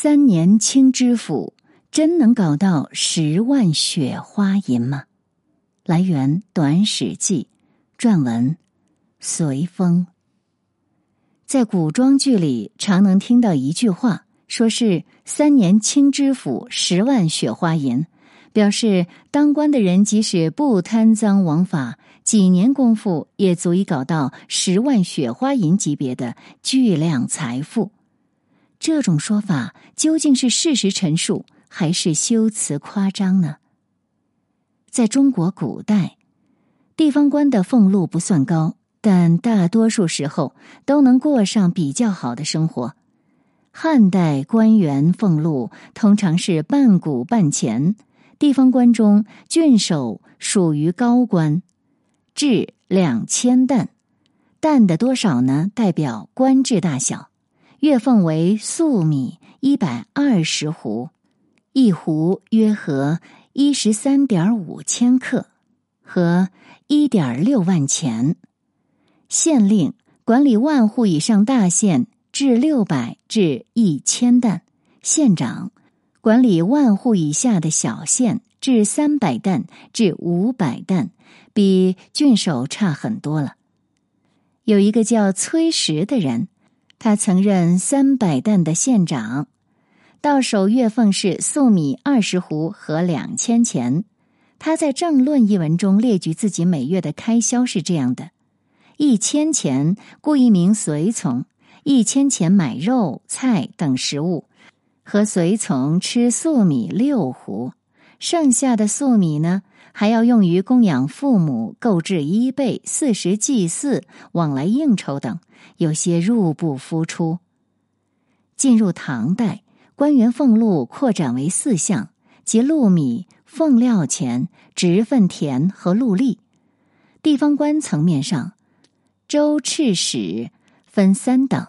三年清知府真能搞到十万雪花银吗？来源：《短史记》，撰文：随风。在古装剧里，常能听到一句话，说是“三年清知府，十万雪花银”，表示当官的人即使不贪赃枉法，几年功夫也足以搞到十万雪花银级别的巨量财富。这种说法究竟是事实陈述还是修辞夸张呢？在中国古代，地方官的俸禄不算高，但大多数时候都能过上比较好的生活。汉代官员俸禄通常是半谷半钱，地方官中郡守属于高官，至两千担，担的多少呢？代表官制大小。月俸为粟米一百二十斛，一斛约合一十三点五千克，和一点六万钱。县令管理万户以上大县，至六百至一千担；县长管理万户以下的小县，至三百担至五百担，比郡守差很多了。有一个叫崔实的人。他曾任三百担的县长，到手月俸是粟米二十斛和两千钱。他在政论一文中列举自己每月的开销是这样的：一千钱雇一名随从，一千钱买肉菜等食物，和随从吃粟米六斛，剩下的粟米呢，还要用于供养父母、购置衣被、四时祭祀、往来应酬等。有些入不敷出。进入唐代，官员俸禄扩展为四项，即禄米、俸料钱、职分田和禄吏。地方官层面上，州刺史分三等，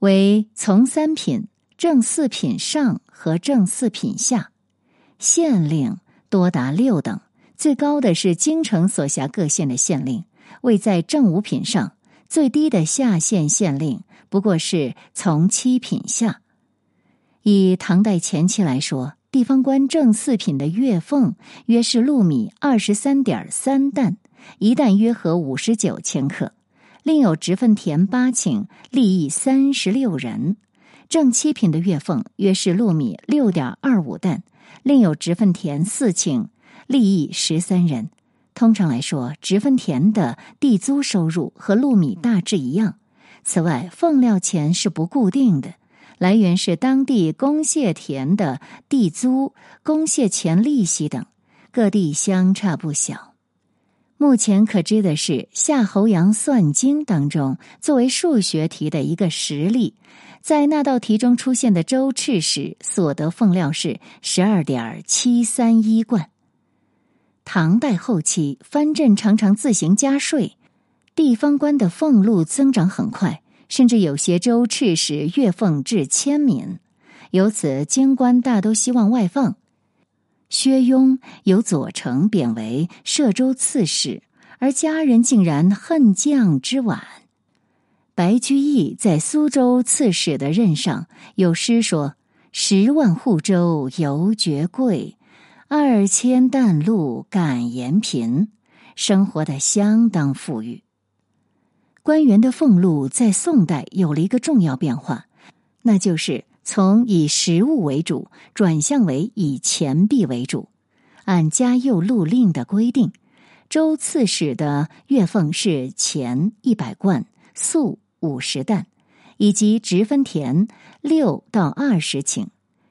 为从三品、正四品上和正四品下；县令多达六等，最高的是京城所辖各县的县令，位在正五品上。最低的下县县令不过是从七品下。以唐代前期来说，地方官正四品的月俸约是禄米二十三点三担，一担约合五十九千克。另有直分田八顷，利益三十六人。正七品的月俸约是禄米六点二五担，另有直分田四顷，利益十三人。通常来说，直分田的地租收入和禄米大致一样。此外，俸料钱是不固定的，来源是当地公蟹田的地租、公蟹钱利息等，各地相差不小。目前可知的是，《夏侯阳算经》当中作为数学题的一个实例，在那道题中出现的周赤史所得俸料是十二点七三一贯。唐代后期，藩镇常常自行加税，地方官的俸禄增长很快，甚至有些州刺史月俸至千民。由此，京官大都希望外放。薛雍由左丞贬为摄州刺史，而家人竟然恨将之晚。白居易在苏州刺史的任上有诗说：“十万户州犹觉贵。”二千担禄感延贫，生活的相当富裕。官员的俸禄在宋代有了一个重要变化，那就是从以实物为主转向为以钱币为主。按嘉佑禄令的规定，州刺史的月俸是钱一百贯，粟五十担，以及直分田六到二十顷。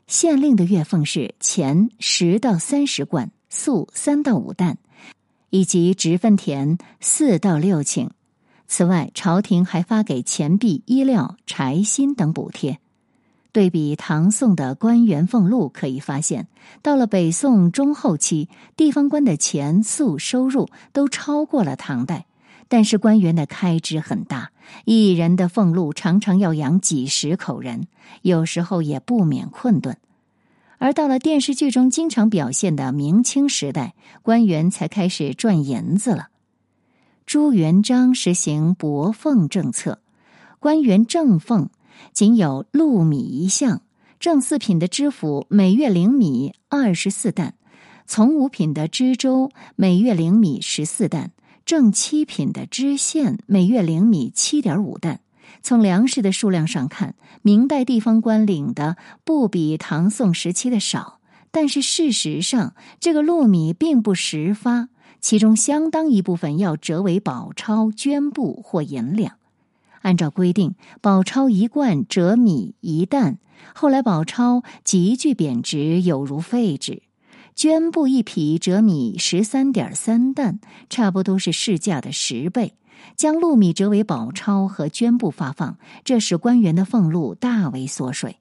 县令的月俸是钱十到三十贯，粟三到五担，以及直分田四到六顷。此外，朝廷还发给钱币、衣料、柴薪等补贴。对比唐宋的官员俸禄，可以发现，到了北宋中后期，地方官的钱粟收入都超过了唐代，但是官员的开支很大，一人的俸禄常常要养几十口人，有时候也不免困顿。而到了电视剧中经常表现的明清时代，官员才开始赚银子了。朱元璋实行薄俸政策，官员正俸仅有禄米一项，正四品的知府每月领米二十四担，从五品的知州每月领米十四担，正七品的知县每月领米七点五担。从粮食的数量上看，明代地方官领的不比唐宋时期的少。但是事实上，这个禄米并不实发，其中相当一部分要折为宝钞、绢布或银两。按照规定，宝钞一贯折米一担。后来宝钞急剧贬值，有如废纸；绢布一匹折米十三点三担，差不多是市价的十倍。将禄米折为宝钞和绢布发放，这使官员的俸禄大为缩水。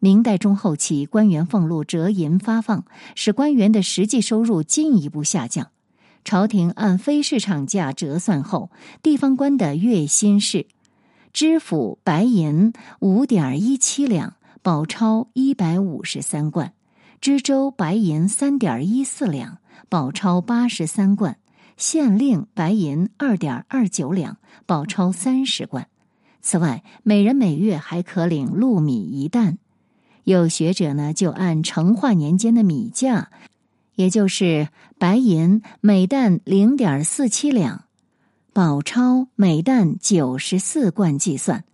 明代中后期，官员俸禄折银发放，使官员的实际收入进一步下降。朝廷按非市场价折算后，地方官的月薪是：知府白银五点一七两，宝钞一百五十三贯；知州白银三点一四两，宝钞八十三贯。县令白银二点二九两，宝钞三十贯。此外，每人每月还可领禄米一担。有学者呢，就按成化年间的米价，也就是白银每担零点四七两，宝钞每担九十四贯计算。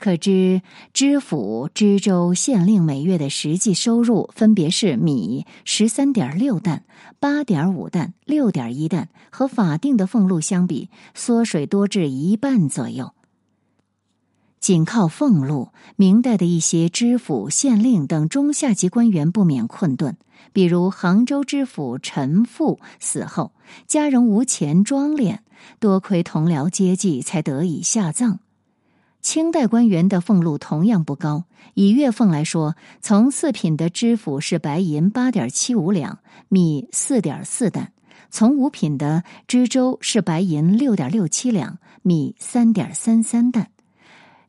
可知知府、知州、县令每月的实际收入分别是米十三点六担、八点五担、六点一担，和法定的俸禄相比，缩水多至一半左右。仅靠俸禄，明代的一些知府、县令等中下级官员不免困顿。比如杭州知府陈复死后，家人无钱装殓，多亏同僚接济，才得以下葬。清代官员的俸禄同样不高，以月俸来说，从四品的知府是白银八点七五两，米四点四担；从五品的知州是白银六点六七两，米三点三三担；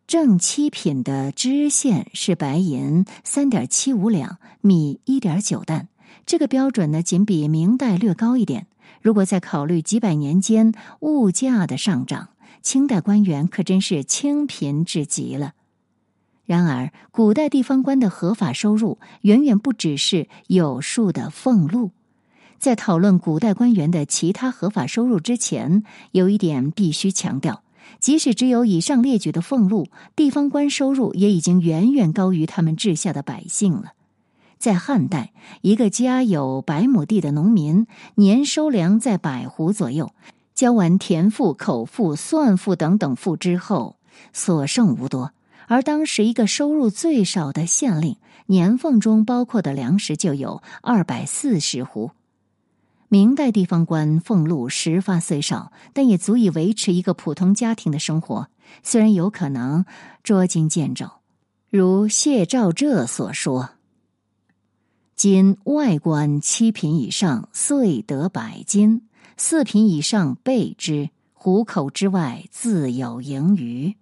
正七品的知县是白银三点七五两，米一点九担。这个标准呢，仅比明代略高一点。如果再考虑几百年间物价的上涨。清代官员可真是清贫至极了。然而，古代地方官的合法收入远远不只是有数的俸禄。在讨论古代官员的其他合法收入之前，有一点必须强调：即使只有以上列举的俸禄，地方官收入也已经远远高于他们治下的百姓了。在汉代，一个家有百亩地的农民，年收粮在百斛左右。交完田赋、口赋、算赋等等赋之后，所剩无多。而当时一个收入最少的县令，年俸中包括的粮食就有二百四十斛。明代地方官俸禄十发虽少，但也足以维持一个普通家庭的生活。虽然有可能捉襟见肘，如谢兆浙所说：“今外官七品以上，岁得百金。”四品以上备之，虎口之外自有盈余。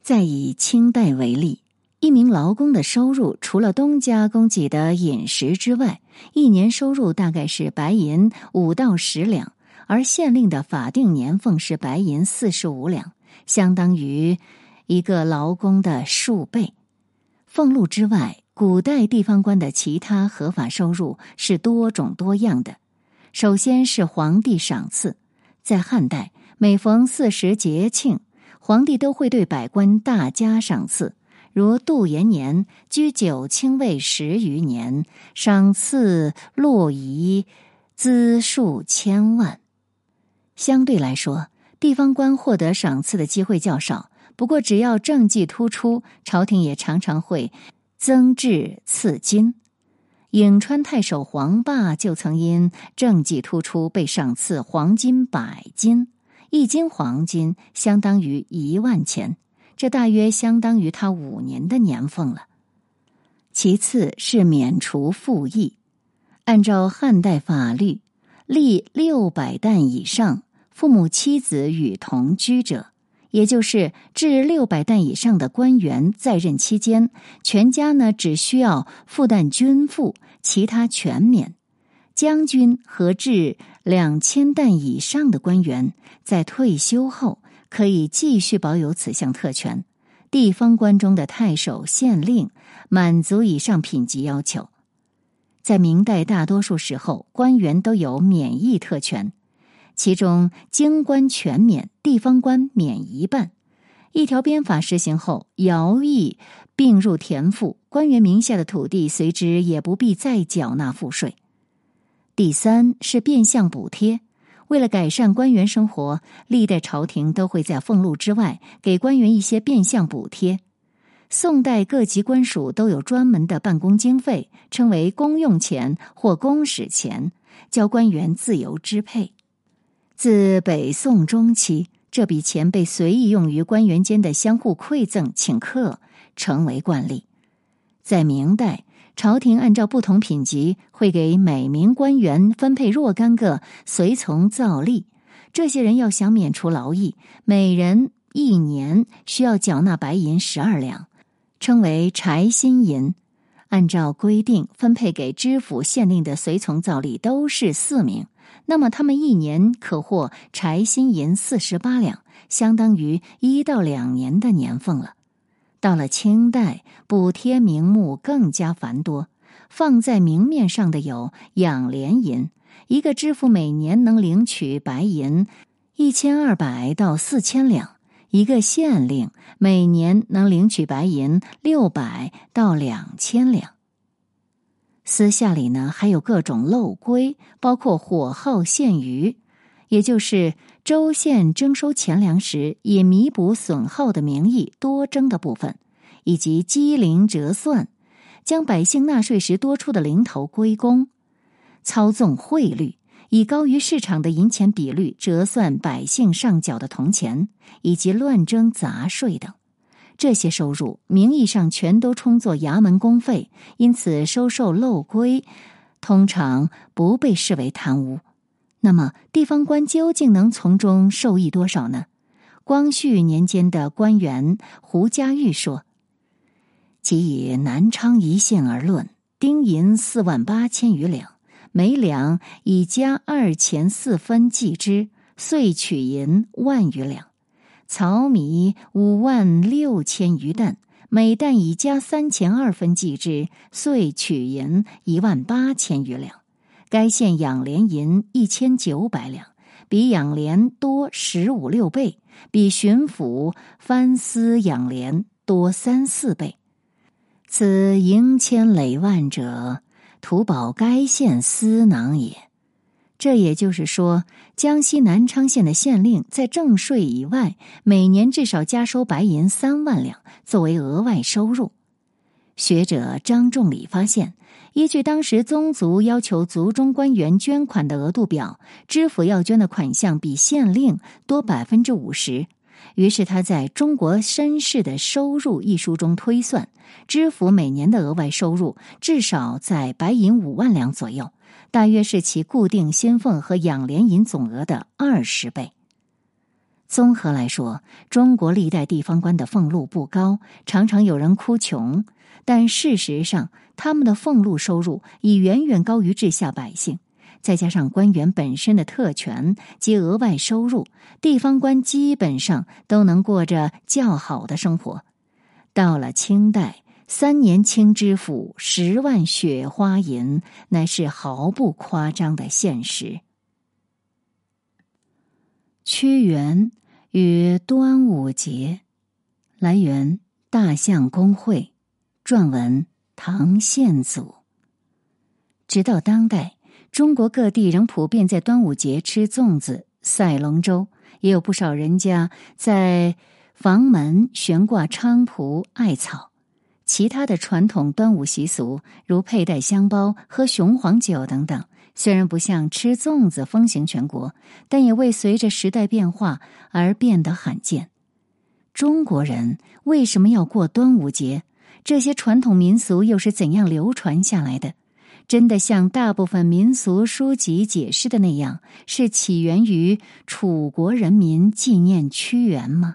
再以清代为例，一名劳工的收入除了东家供给的饮食之外，一年收入大概是白银五到十两，而县令的法定年俸是白银四十五两，相当于一个劳工的数倍。俸禄之外，古代地方官的其他合法收入是多种多样的。首先是皇帝赏赐，在汉代，每逢四时节庆，皇帝都会对百官大加赏赐。如杜延年居九卿位十余年，赏赐洛仪资数千万。相对来说，地方官获得赏赐的机会较少。不过，只要政绩突出，朝廷也常常会增制赐金。颍川太守黄霸就曾因政绩突出被赏赐黄金百斤，一斤黄金相当于一万钱，这大约相当于他五年的年俸了。其次是免除赋役，按照汉代法律，立六百担以上，父母妻子与同居者。也就是至六百担以上的官员在任期间，全家呢只需要负担军赋，其他全免。将军和至两千担以上的官员在退休后可以继续保有此项特权，地方官中的太守、县令满足以上品级要求。在明代，大多数时候官员都有免役特权，其中京官全免，地方官免一半。一条鞭法实行后，徭役并入田赋，官员名下的土地随之也不必再缴纳赋税。第三是变相补贴，为了改善官员生活，历代朝廷都会在俸禄之外给官员一些变相补贴。宋代各级官署都有专门的办公经费，称为公用钱或公使钱，交官员自由支配。自北宋中期。这笔钱被随意用于官员间的相互馈赠、请客，成为惯例。在明代，朝廷按照不同品级，会给每名官员分配若干个随从造吏。这些人要想免除劳役，每人一年需要缴纳白银十二两，称为柴薪银。按照规定，分配给知府、县令的随从造吏都是四名。那么他们一年可获柴薪银四十八两，相当于一到两年的年俸了。到了清代，补贴名目更加繁多，放在明面上的有养廉银，一个知府每年能领取白银一千二百到四千两；一个县令每年能领取白银六百到两千两。私下里呢，还有各种漏规，包括火耗限余，也就是州县征收钱粮时以弥补损耗的名义多征的部分，以及积零折算，将百姓纳税时多出的零头归公，操纵汇率，以高于市场的银钱比率折算百姓上缴的铜钱，以及乱征杂税等。这些收入名义上全都充作衙门公费，因此收受漏规通常不被视为贪污。那么地方官究竟能从中受益多少呢？光绪年间的官员胡家玉说：“即以南昌一县而论，丁银四万八千余两，每两以加二钱四分计之，遂取银万余两。”糙米五万六千余担，每担以加三钱二分计之，遂取银一万八千余两。该县养廉银一千九百两，比养廉多十五六倍，比巡抚藩司养廉多三四倍。此盈千累万者，图保该县私囊也。这也就是说，江西南昌县的县令在正税以外，每年至少加收白银三万两作为额外收入。学者张仲礼发现，依据当时宗族要求族中官员捐款的额度表，知府要捐的款项比县令多百分之五十。于是他在中国绅士的收入一书中推算，知府每年的额外收入至少在白银五万两左右。大约是其固定薪俸和养廉银总额的二十倍。综合来说，中国历代地方官的俸禄不高，常常有人哭穷，但事实上，他们的俸禄收入已远远高于治下百姓。再加上官员本身的特权及额外收入，地方官基本上都能过着较好的生活。到了清代。三年清知府十万雪花银，乃是毫不夸张的现实。屈原与端午节，来源《大象公会》，撰文唐宪祖。直到当代，中国各地仍普遍在端午节吃粽子、赛龙舟，也有不少人家在房门悬挂菖蒲、艾草。其他的传统端午习俗，如佩戴香包、喝雄黄酒等等，虽然不像吃粽子风行全国，但也未随着时代变化而变得罕见。中国人为什么要过端午节？这些传统民俗又是怎样流传下来的？真的像大部分民俗书籍解释的那样，是起源于楚国人民纪念屈原吗？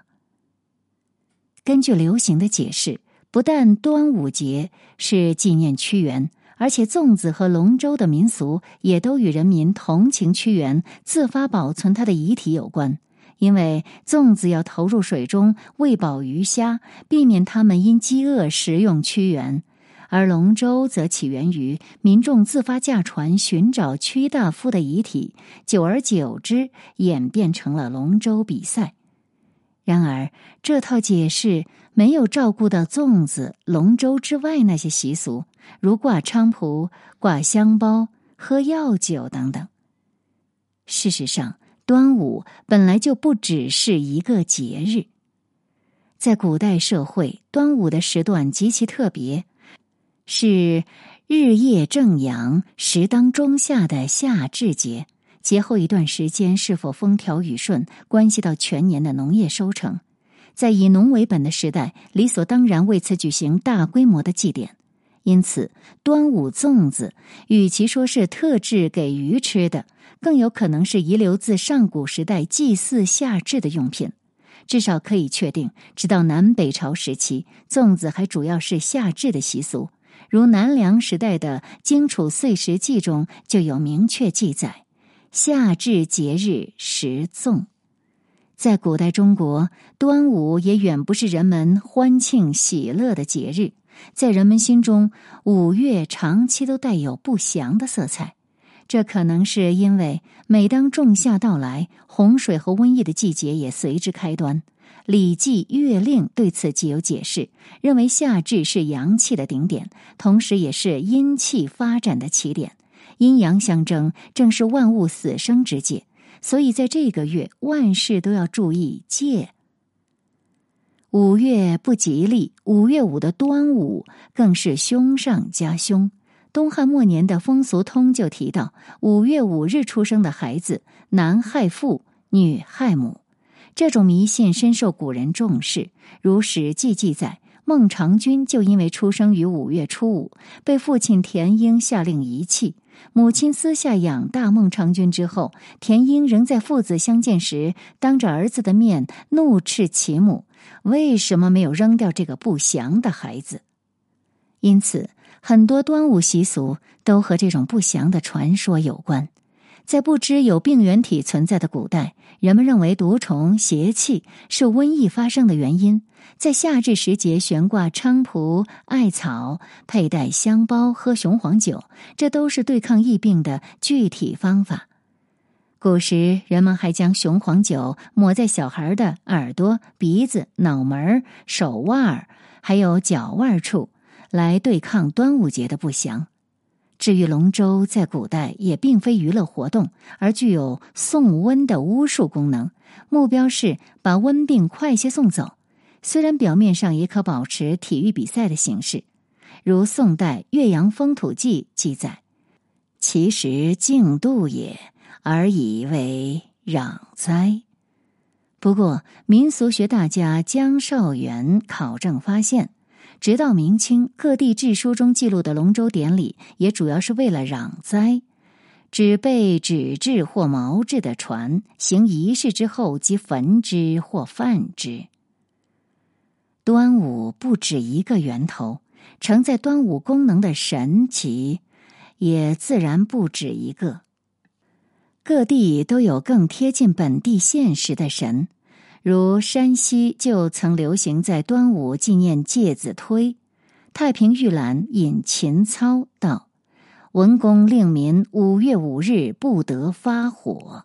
根据流行的解释。不但端午节是纪念屈原，而且粽子和龙舟的民俗也都与人民同情屈原、自发保存他的遗体有关。因为粽子要投入水中喂饱鱼虾，避免他们因饥饿食用屈原；而龙舟则起源于民众自发驾船寻找屈大夫的遗体，久而久之演变成了龙舟比赛。然而，这套解释没有照顾到粽子、龙舟之外那些习俗，如挂菖蒲、挂香包、喝药酒等等。事实上，端午本来就不只是一个节日。在古代社会，端午的时段极其特别，是日夜正阳、时当中夏的夏至节。节后一段时间是否风调雨顺，关系到全年的农业收成。在以农为本的时代，理所当然为此举行大规模的祭典。因此，端午粽子与其说是特制给鱼吃的，更有可能是遗留自上古时代祭祀夏至的用品。至少可以确定，直到南北朝时期，粽子还主要是夏至的习俗。如南梁时代的《荆楚岁时记》中就有明确记载。夏至节日食粽，在古代中国，端午也远不是人们欢庆喜乐的节日。在人们心中，五月长期都带有不祥的色彩。这可能是因为，每当仲夏到来，洪水和瘟疫的季节也随之开端。《礼记·月令》对此既有解释，认为夏至是阳气的顶点，同时也是阴气发展的起点。阴阳相争，正是万物死生之界，所以在这个月，万事都要注意戒。五月不吉利，五月五的端午更是凶上加凶。东汉末年的风俗通就提到，五月五日出生的孩子，男害父，女害母。这种迷信深受古人重视，如《史记》记载。孟尝君就因为出生于五月初五，被父亲田婴下令遗弃。母亲私下养大孟尝君之后，田英仍在父子相见时，当着儿子的面怒斥其母：“为什么没有扔掉这个不祥的孩子？”因此，很多端午习俗都和这种不祥的传说有关。在不知有病原体存在的古代，人们认为毒虫、邪气是瘟疫发生的原因。在夏至时节悬挂菖蒲、艾草，佩戴香包，喝雄黄酒，这都是对抗疫病的具体方法。古时人们还将雄黄酒抹在小孩的耳朵、鼻子、脑门、手腕还有脚腕处，来对抗端午节的不祥。至于龙舟，在古代也并非娱乐活动，而具有送瘟的巫术功能，目标是把瘟病快些送走。虽然表面上也可保持体育比赛的形式，如宋代《岳阳风土记》记载：“其实净度也，而以为攘灾。”不过，民俗学大家江少元考证发现。直到明清，各地志书中记录的龙舟典礼，也主要是为了攘灾，只被纸制或毛制的船行仪式之后，即焚之或泛之。端午不止一个源头，承载端午功能的神奇也自然不止一个。各地都有更贴近本地现实的神。如山西就曾流行在端午纪念介子推，太平御览引秦操道：“文公令民五月五日不得发火。”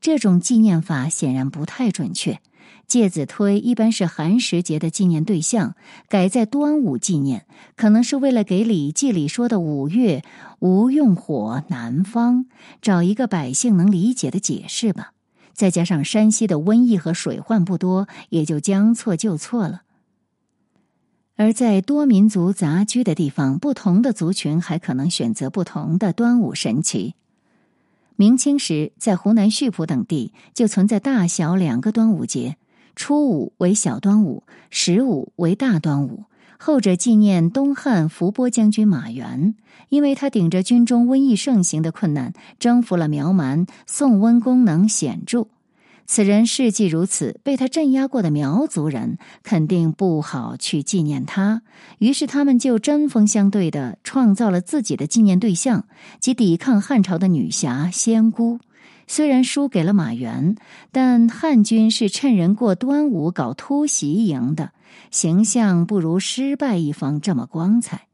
这种纪念法显然不太准确。介子推一般是寒食节的纪念对象，改在端午纪念，可能是为了给《礼记》里说的“五月无用火南方”找一个百姓能理解的解释吧。再加上山西的瘟疫和水患不多，也就将错就错了。而在多民族杂居的地方，不同的族群还可能选择不同的端午神奇。明清时，在湖南溆浦等地就存在大小两个端午节，初五为小端午，十五为大端午。后者纪念东汉伏波将军马援，因为他顶着军中瘟疫盛行的困难，征服了苗蛮，送瘟功能显著。此人事迹如此，被他镇压过的苗族人肯定不好去纪念他，于是他们就针锋相对的创造了自己的纪念对象，即抵抗汉朝的女侠仙姑。虽然输给了马援，但汉军是趁人过端午搞突袭赢的，形象不如失败一方这么光彩。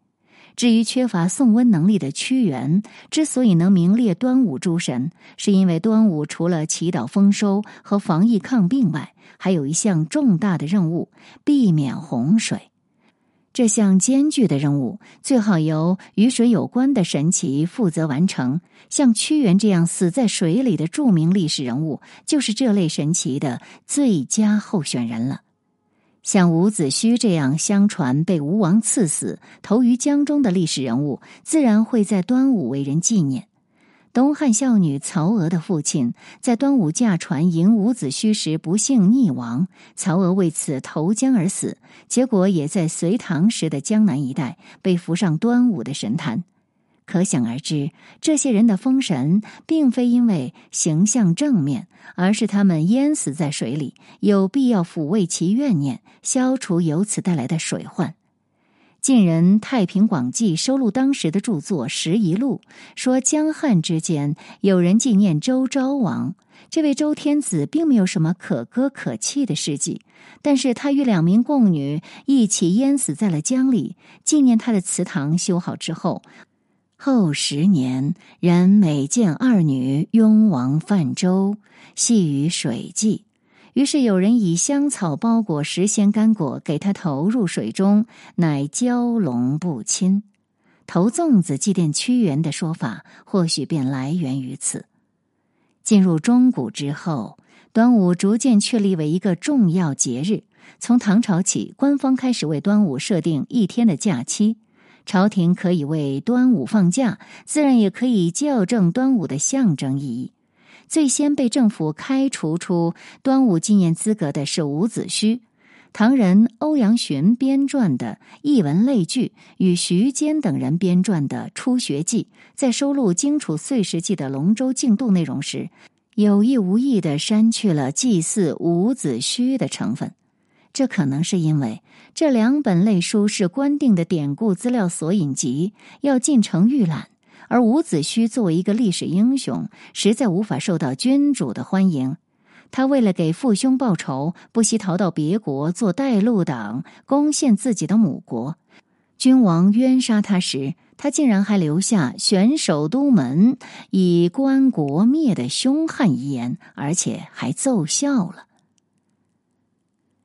至于缺乏送温能力的屈原，之所以能名列端午诸神，是因为端午除了祈祷丰收和防疫抗病外，还有一项重大的任务——避免洪水。这项艰巨的任务最好由与水有关的神奇负责完成。像屈原这样死在水里的著名历史人物，就是这类神奇的最佳候选人了。像伍子胥这样相传被吴王赐死、投于江中的历史人物，自然会在端午为人纪念。东汉孝女曹娥的父亲在端午驾船迎伍子胥时不幸溺亡，曹娥为此投江而死，结果也在隋唐时的江南一带被扶上端午的神坛。可想而知，这些人的封神并非因为形象正面，而是他们淹死在水里，有必要抚慰其怨念，消除由此带来的水患。晋人《太平广记》收录当时的著作《拾遗录》，说江汉之间有人纪念周昭王。这位周天子并没有什么可歌可泣的事迹，但是他与两名宫女一起淹死在了江里。纪念他的祠堂修好之后。后十年，人每见二女雍王泛舟，系于水际。于是有人以香草包裹十仙干果，给他投入水中，乃蛟龙不侵。投粽子祭奠屈原的说法，或许便来源于此。进入中古之后，端午逐渐确立为一个重要节日。从唐朝起，官方开始为端午设定一天的假期。朝廷可以为端午放假，自然也可以校正端午的象征意义。最先被政府开除出端午纪念资格的是伍子胥。唐人欧阳询编撰的《艺文类聚》与徐坚等人编撰的《初学记》，在收录荆楚岁时记的龙舟竞渡内容时，有意无意的删去了祭祀伍子胥的成分。这可能是因为这两本类书是官定的典故资料索引集，要进城预览，而伍子胥作为一个历史英雄，实在无法受到君主的欢迎。他为了给父兄报仇，不惜逃到别国做带路党，攻陷自己的母国。君王冤杀他时，他竟然还留下“选首都门，以观国灭”的凶悍遗言，而且还奏效了。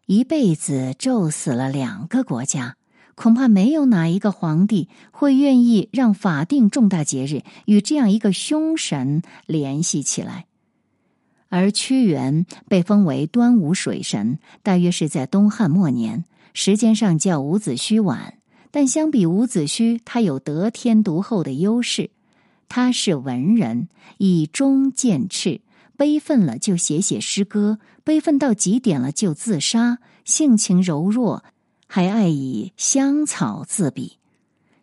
一辈子咒死了两个国家，恐怕没有哪一个皇帝会愿意让法定重大节日与这样一个凶神联系起来。而屈原被封为端午水神，大约是在东汉末年，时间上较伍子胥晚。但相比伍子胥，他有得天独厚的优势。他是文人，以忠见赤。悲愤了就写写诗歌，悲愤到极点了就自杀，性情柔弱，还爱以香草自比。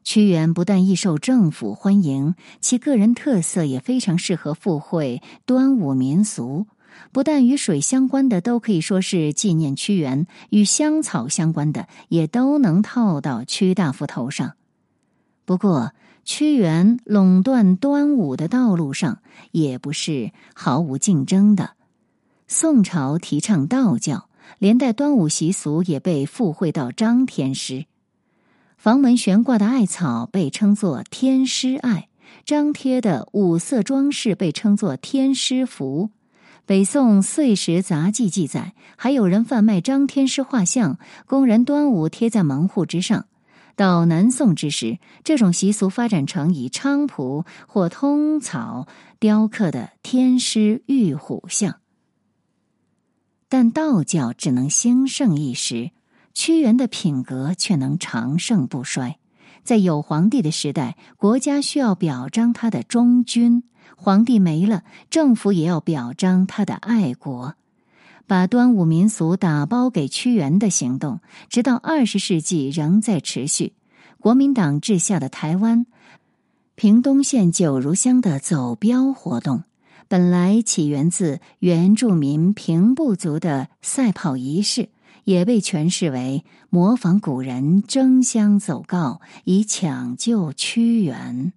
屈原不但易受政府欢迎，其个人特色也非常适合附会端午民俗。不但与水相关的都可以说是纪念屈原，与香草相关的也都能套到屈大夫头上。不过。屈原垄断端午的道路上，也不是毫无竞争的。宋朝提倡道教，连带端午习俗也被附会到张天师。房门悬挂的艾草被称作天师艾，张贴的五色装饰被称作天师符。北宋《岁时杂记》记载，还有人贩卖张天师画像，供人端午贴在门户之上。到南宋之时，这种习俗发展成以菖蒲或通草雕刻的天师、玉虎像。但道教只能兴盛一时，屈原的品格却能长盛不衰。在有皇帝的时代，国家需要表彰他的忠君；皇帝没了，政府也要表彰他的爱国。把端午民俗打包给屈原的行动，直到二十世纪仍在持续。国民党治下的台湾屏东县九如乡的走标活动，本来起源自原住民平部族的赛跑仪式，也被诠释为模仿古人争相走告，以抢救屈原。